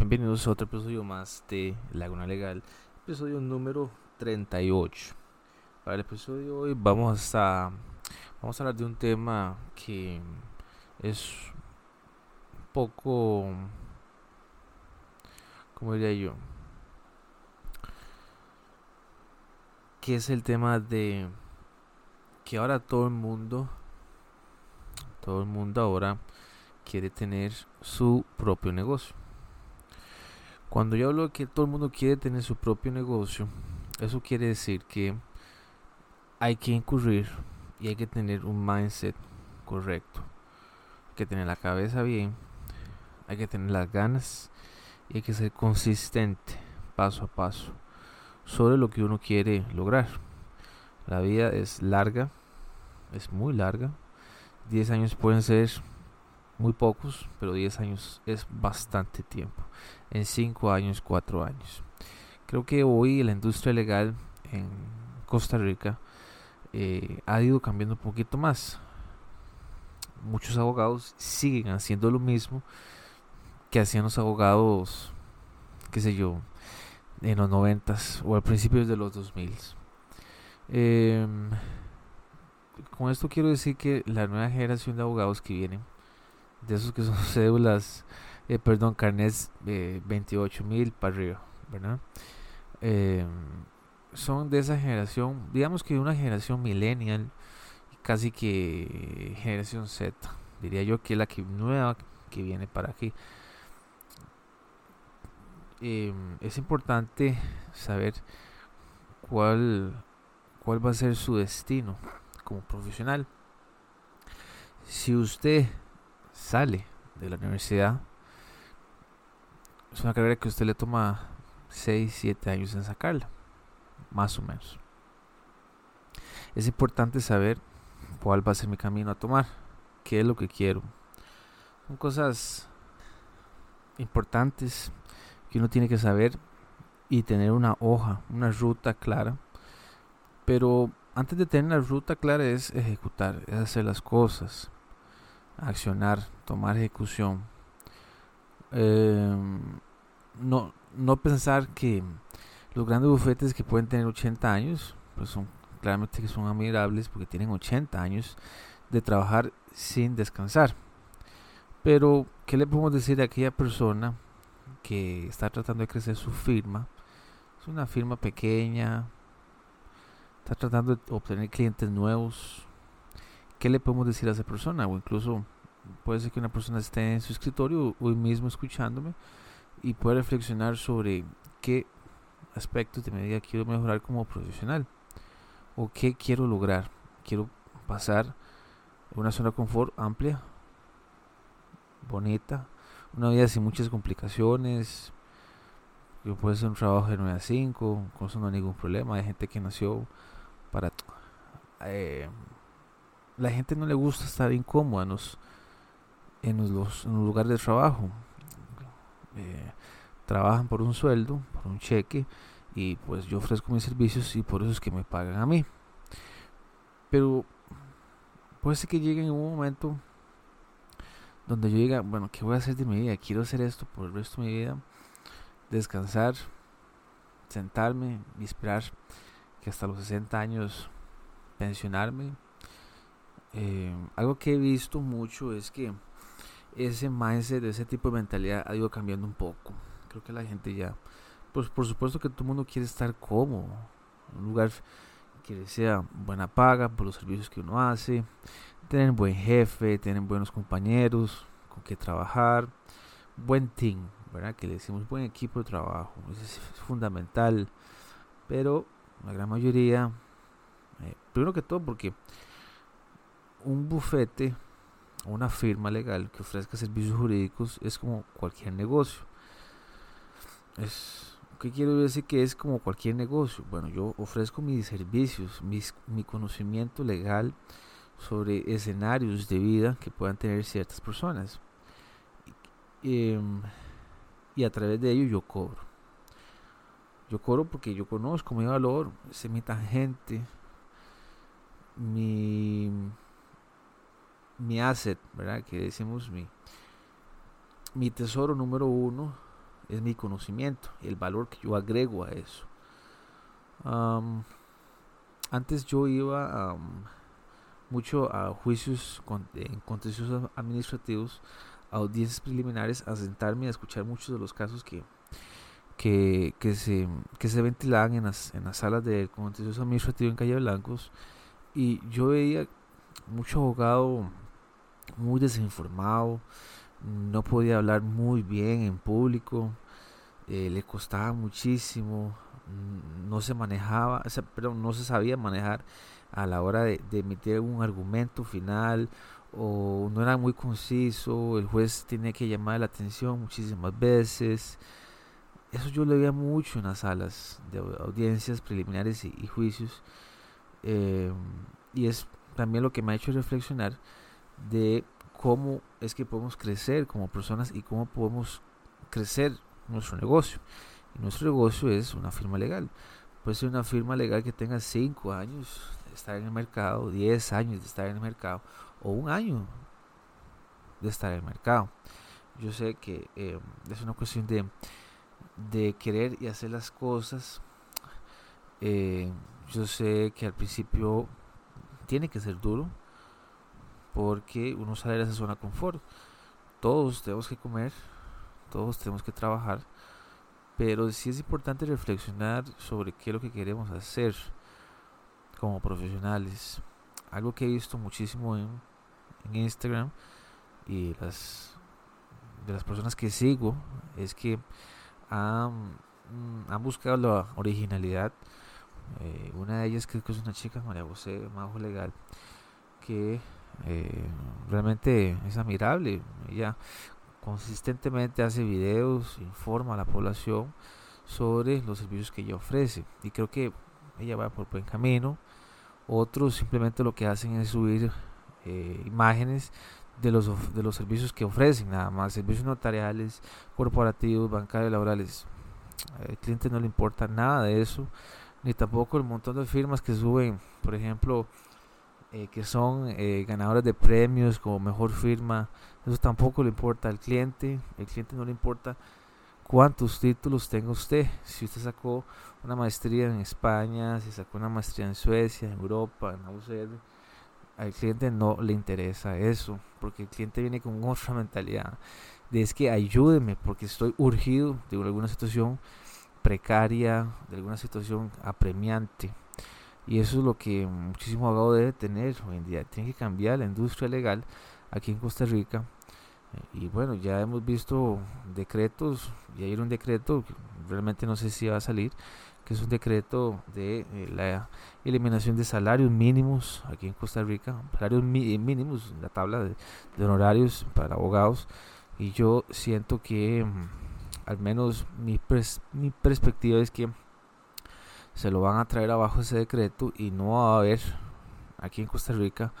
Bienvenidos a otro episodio más de Laguna Legal, episodio número 38. Para el episodio de hoy vamos a, vamos a hablar de un tema que es un poco, ¿cómo diría yo? Que es el tema de que ahora todo el mundo, todo el mundo ahora quiere tener su propio negocio. Cuando yo hablo de que todo el mundo quiere tener su propio negocio, eso quiere decir que hay que incurrir y hay que tener un mindset correcto. Hay que tener la cabeza bien, hay que tener las ganas y hay que ser consistente paso a paso sobre lo que uno quiere lograr. La vida es larga, es muy larga. 10 años pueden ser muy pocos, pero 10 años es bastante tiempo. En 5 años, 4 años. Creo que hoy la industria legal en Costa Rica eh, ha ido cambiando un poquito más. Muchos abogados siguen haciendo lo mismo que hacían los abogados, qué sé yo, en los 90 o al principio de los 2000. Eh, em, con esto quiero decir que la nueva generación de abogados que vienen de esos que son cédulas, eh, perdón, carnets de 28 mil para arriba, ¿verdad? Eh, son de esa generación, digamos que una generación millennial, casi que generación Z, diría yo que es la que nueva que viene para aquí. Eh, es importante saber cuál, cuál va a ser su destino como profesional. Si usted sale de la universidad, es una carrera que usted le toma 6, 7 años en sacarla, más o menos. Es importante saber cuál va a ser mi camino a tomar, qué es lo que quiero. Son cosas importantes que uno tiene que saber y tener una hoja, una ruta clara. Pero antes de tener la ruta clara es ejecutar, es hacer las cosas accionar, tomar ejecución. Em, no, no pensar que los grandes bufetes que pueden tener 80 años, pues son claramente que son admirables porque tienen 80 años de trabajar sin descansar. Pero, ¿qué le podemos decir a aquella persona que está tratando de crecer su firma? Es una firma pequeña, está tratando de obtener clientes nuevos, ¿qué le podemos decir a esa persona? O incluso puede ser que una persona esté en su escritorio hoy mismo escuchándome y pueda reflexionar sobre qué aspectos de mi vida quiero mejorar como profesional o qué quiero lograr. Quiero pasar una zona de confort amplia, bonita, una vida sin muchas complicaciones. Yo puedo hacer un trabajo de 9 a 5, con eso no hay ningún problema. Hay gente que nació para eh, la gente no le gusta estar incómoda en los, en los, lugares de trabajo. Eh, trabajan por un sueldo, por un cheque, y pues yo ofrezco mis servicios y por eso es que me pagan a mí. Pero puede ser que llegue en un momento donde yo diga, bueno, ¿qué voy a hacer de mi vida? Quiero hacer esto por el resto de mi vida, descansar, sentarme y esperar que hasta los 60 años pensionarme eh, algo que he visto mucho es que ese mindset, ese tipo de mentalidad ha ido cambiando un poco. Creo que la gente ya, pues por supuesto que todo el mundo quiere estar cómodo, un lugar que sea buena paga por los servicios que uno hace, tener buen jefe, tener buenos compañeros con que trabajar, buen team, ¿verdad? Que le decimos buen equipo de trabajo, eso es fundamental, pero la gran mayoría, eh, primero que todo porque un bufete o una firma legal que ofrezca servicios jurídicos es como cualquier negocio. Es, ¿Qué quiero decir que es como cualquier negocio? Bueno, yo ofrezco mis servicios, mis, mi conocimiento legal sobre escenarios de vida que puedan tener ciertas personas. Em, y a través de ello yo cobro. Yo cobro porque yo conozco mi valor, sé mi tangente, mi mi asset, ¿verdad? Que decimos mi, mi tesoro número uno es mi conocimiento, el valor que yo agrego a eso. antes yo iba mucho a juicios en contenciosos administrativos, a audiencias preliminares, a sentarme a escuchar muchos de los casos que, que, se, que se ventilaban en las, en las salas del contencioso administrativo en Calle Blancos. Y yo veía mucho abogado muy desinformado, no podía hablar muy bien en público, eh, le costaba muchísimo, no se manejaba, pero no se sabía manejar a la hora de, emitir un argumento final o no era muy conciso, el juez tenía que llamar la atención muchísimas veces. Eso yo lo veía mucho en las salas de audiencias preliminares y, juicios. Eh, y es también lo que me ha hecho reflexionar de cómo es que podemos crecer como personas y cómo podemos crecer nuestro negocio. Y nuestro negocio es una firma legal. Puede ser una firma legal que tenga 5 años de estar en el mercado, 10 años de estar en el mercado o un año de estar en el mercado. Yo sé que eh, es una cuestión de, de querer y hacer las cosas. Eh, yo sé que al principio tiene que ser duro, porque uno sale de esa zona de confort. Todos tenemos que comer, todos tenemos que trabajar, pero sí es importante reflexionar sobre qué es lo que queremos hacer como profesionales. Algo que he visto muchísimo en, Instagram y las de las personas que sigo es que han, han buscado la originalidad. Eh, una de ellas creo que es una chica, María José Majo Legal, que eh, realmente es admirable. Ella consistentemente hace videos, informa a la población sobre los servicios que ella ofrece. Y creo que ella va por buen camino. Otros simplemente lo que hacen es subir eh, imágenes de los, de los servicios que ofrecen, nada más, servicios notariales, corporativos, bancarios, laborales. Al cliente no le importa nada de eso, ni tampoco el montón de firmas que suben, por ejemplo, eh, que son eh, ganadores de premios como mejor firma, eso tampoco le importa al cliente, el cliente no le importa cuántos títulos tenga usted, si usted sacó una maestría en España, si sacó una maestría en Suecia, en Europa, en UCR, al cliente no le interesa eso, porque el cliente viene con otra mentalidad, de es que ayúdeme porque estoy urgido de alguna situación precaria, de alguna situación apremiante. Y eso es lo que muchísimo abogado debe tener hoy en día. Tiene que cambiar la industria legal aquí en Costa Rica. Y bueno, ya hemos visto decretos, y hay un decreto, realmente no sé si va a salir, que es un decreto de eh, la eliminación de salarios mínimos aquí en Costa Rica, salarios eh, mínimos, la tabla de, honorarios para abogados. Y yo siento que, mm, al menos mi, mi perspectiva es que se lo van a traer abajo ese decreto y no va a haber aquí en Costa Rica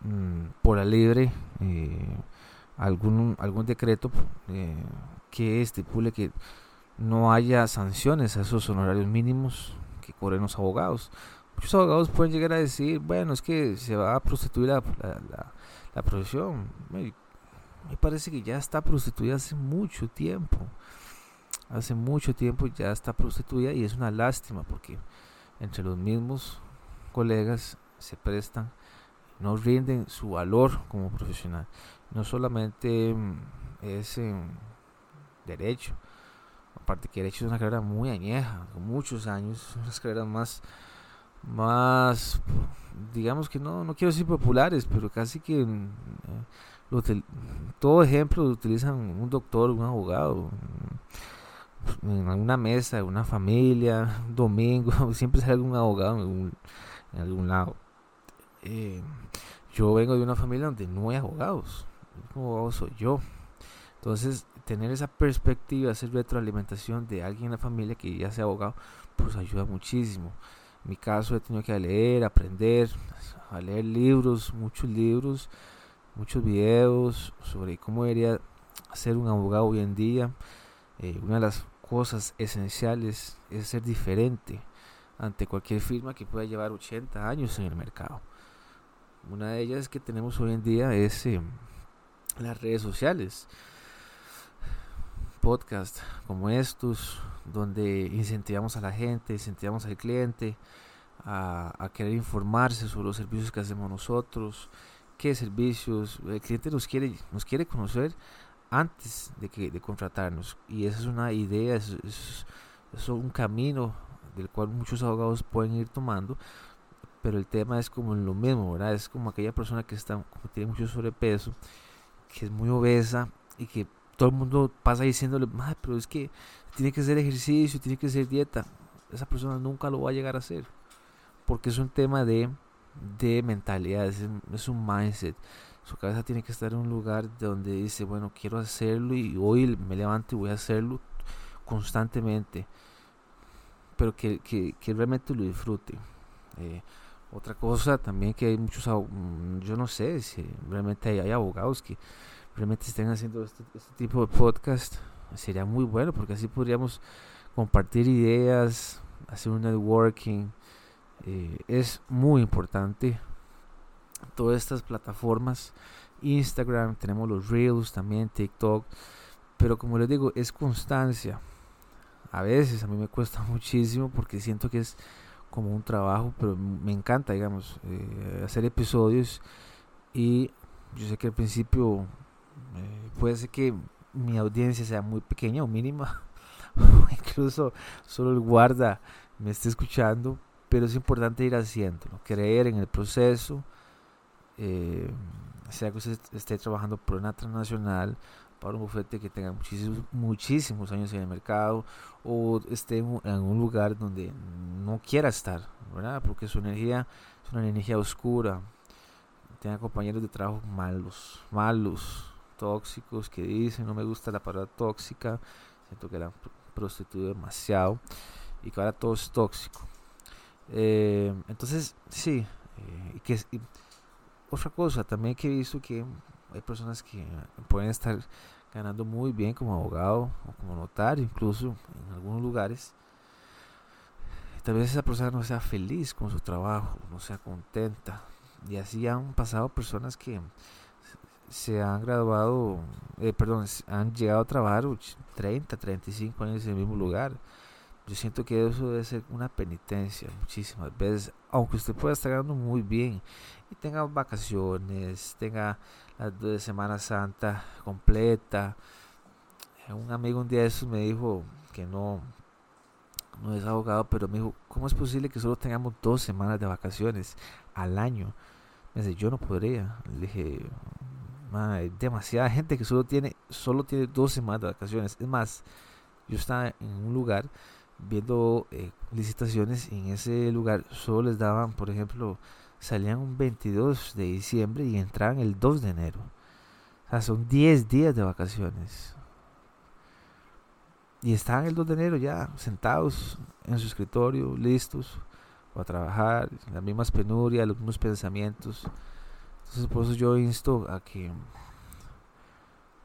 mm, por la libre eh, algún, algún decreto eh, que estipule que no haya sanciones a esos honorarios mínimos que cobren los abogados. Muchos abogados pueden llegar a decir, bueno, es que se va a prostituir la, la profesión. Me parece que ya está prostituida hace mucho tiempo hace mucho tiempo ya está prostituida y es una lástima porque entre los mismos colegas se prestan, no rinden su valor como profesional. No solamente mm, es derecho, aparte que derecho es una carrera muy añeja, muchos años, unas carreras más, más, digamos que no, no quiero decir populares, pero casi que mm, eh, todo ejemplo utilizan un doctor, un abogado, en alguna mesa, en una familia, un domingo, siempre sale algún abogado en algún, lado. Eh, yo vengo de una familia donde no hay abogados, el abogado soy yo. Entonces, tener esa perspectiva, hacer retroalimentación de alguien en la familia que ya sea abogado, pues ayuda muchísimo. En mi caso, he tenido que leer, aprender, a leer libros, muchos libros, muchos videos sobre cómo debería ser un abogado hoy en día. Eh, una de las cosas esenciales es ser diferente ante cualquier firma que pueda llevar 80 años en el mercado. Una de ellas que tenemos hoy en día es eh, las redes sociales. podcasts como estos, donde incentivamos a la gente, incentivamos al cliente a, a querer informarse sobre los servicios que hacemos nosotros, qué servicios, el cliente nos quiere, nos quiere conocer antes de, que, de contratarnos. Y esa es una idea, es, es, un camino del cual muchos abogados pueden ir tomando. Pero el tema es como lo mismo, ¿verdad? Es como aquella persona que está, tiene mucho sobrepeso, que es muy obesa y que todo el mundo pasa diciéndole, pero es que tiene que hacer ejercicio, tiene que hacer dieta. Esa persona nunca lo va a llegar a hacer. Porque es un tema de, de mentalidad, es, es un mindset. Su cabeza tiene que estar en un lugar donde dice, bueno, quiero hacerlo y hoy me levanto y voy a hacerlo constantemente. Pero que, que, realmente lo disfrute. Eh, otra cosa también que hay muchos, mm, yo no sé si realmente hay, abogados que realmente estén haciendo este, este, tipo de podcast. Sería muy bueno porque así podríamos compartir ideas, hacer un networking. Eh, es muy importante todas estas plataformas, Instagram, tenemos los Reels también, TikTok, pero como les digo, es constancia. A veces a mí me cuesta muchísimo porque siento que es como un trabajo, pero me encanta, digamos, eh, hacer episodios y yo sé que al principio eh, puede ser que mi audiencia sea muy pequeña o mínima, incluso solo el guarda me esté escuchando, pero es importante ir haciéndolo, creer en el proceso, eh, sea que usted esté trabajando por una transnacional, para un bufete que tenga muchísimos, muchísimos años en el mercado o esté en un lugar donde no quiera estar, ¿verdad? Porque su energía es una energía oscura. Tenga compañeros de trabajo malos, malos, tóxicos, que dicen, no me gusta la palabra tóxica, siento que la prostituye demasiado y que ahora todo es tóxico. Eh, entonces, sí, eh, que, otra cosa también que he visto que hay personas que pueden estar ganando muy bien como abogado o como notario, incluso en algunos lugares. Tal vez esa persona no sea feliz con su trabajo, no sea contenta. Y así han pasado personas que se han graduado, eh, perdón, han llegado a trabajar 30, 35 años en el mismo lugar yo siento que eso debe ser una penitencia muchísimas veces, aunque usted pueda estar ganando muy bien y tenga vacaciones, tenga la de Semana Santa completa. Un amigo un día de esos me dijo que no, no es abogado, pero me dijo, ¿cómo es posible que solo tengamos dos semanas de vacaciones al año? Me dice, yo no podría. Le dije, hay demasiada gente que solo tiene, solo tiene dos semanas de vacaciones. Es más, yo estaba en un lugar viendo eh, licitaciones en ese lugar solo les daban, por ejemplo, salían un 22 de diciembre y entraban el 2 de enero. O sea, son 10 días de vacaciones. Y estaban el 2 de enero ya sentados en su escritorio, listos para trabajar, las mismas penurias, los mismos pensamientos. Entonces, por eso yo insto a que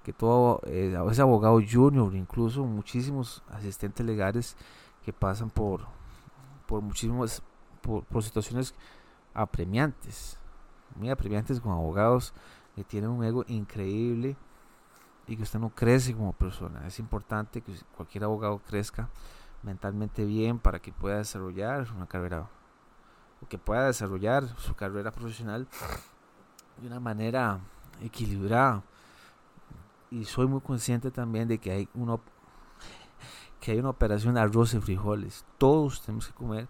que todo eh, ese abogado junior, incluso muchísimos asistentes legales que pasan por, por muchísimas, por, situaciones apremiantes, muy apremiantes con abogados que tienen un ego increíble y que usted no crece como persona. Es importante que cualquier abogado crezca mentalmente bien para que pueda desarrollar una carrera o que pueda desarrollar su carrera profesional de una manera equilibrada y soy muy consciente también de que hay una que hay una operación arroz y frijoles. Todos tenemos que comer,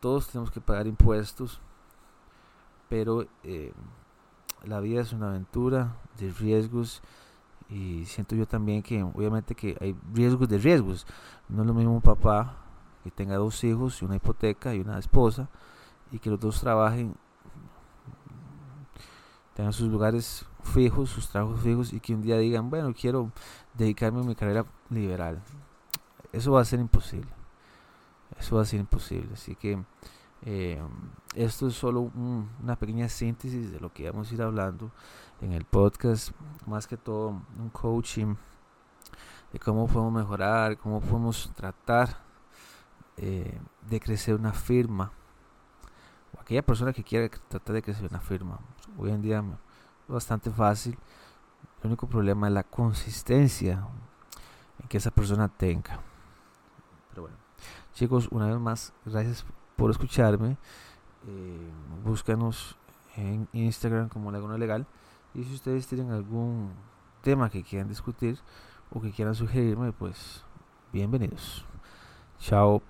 todos tenemos que pagar impuestos, pero eh, la vida es una aventura de riesgos y siento yo también que obviamente que hay riesgos de riesgos. No es lo mismo un papá que tenga dos hijos y una hipoteca y una esposa y que los dos trabajen, tengan sus lugares fijos, sus trabajos fijos y que un día digan, bueno, quiero dedicarme a mi carrera liberal. Eso va a ser imposible. Eso va a ser imposible. Así que eh, esto es solo una pequeña síntesis de lo que vamos a ir hablando en el podcast. Más que todo un coaching de cómo podemos mejorar, cómo podemos tratar eh, de crecer una firma. O aquella persona que quiera tratar de crecer una firma. Hoy en día bastante fácil. El único problema es la consistencia. En que esa persona tenga. Pero bueno, chicos, una vez más, gracias por escucharme. Eh, búscanos en Instagram como Laguna Legal. Y si ustedes tienen algún tema que quieran discutir o que quieran sugerirme, pues bienvenidos. Chao.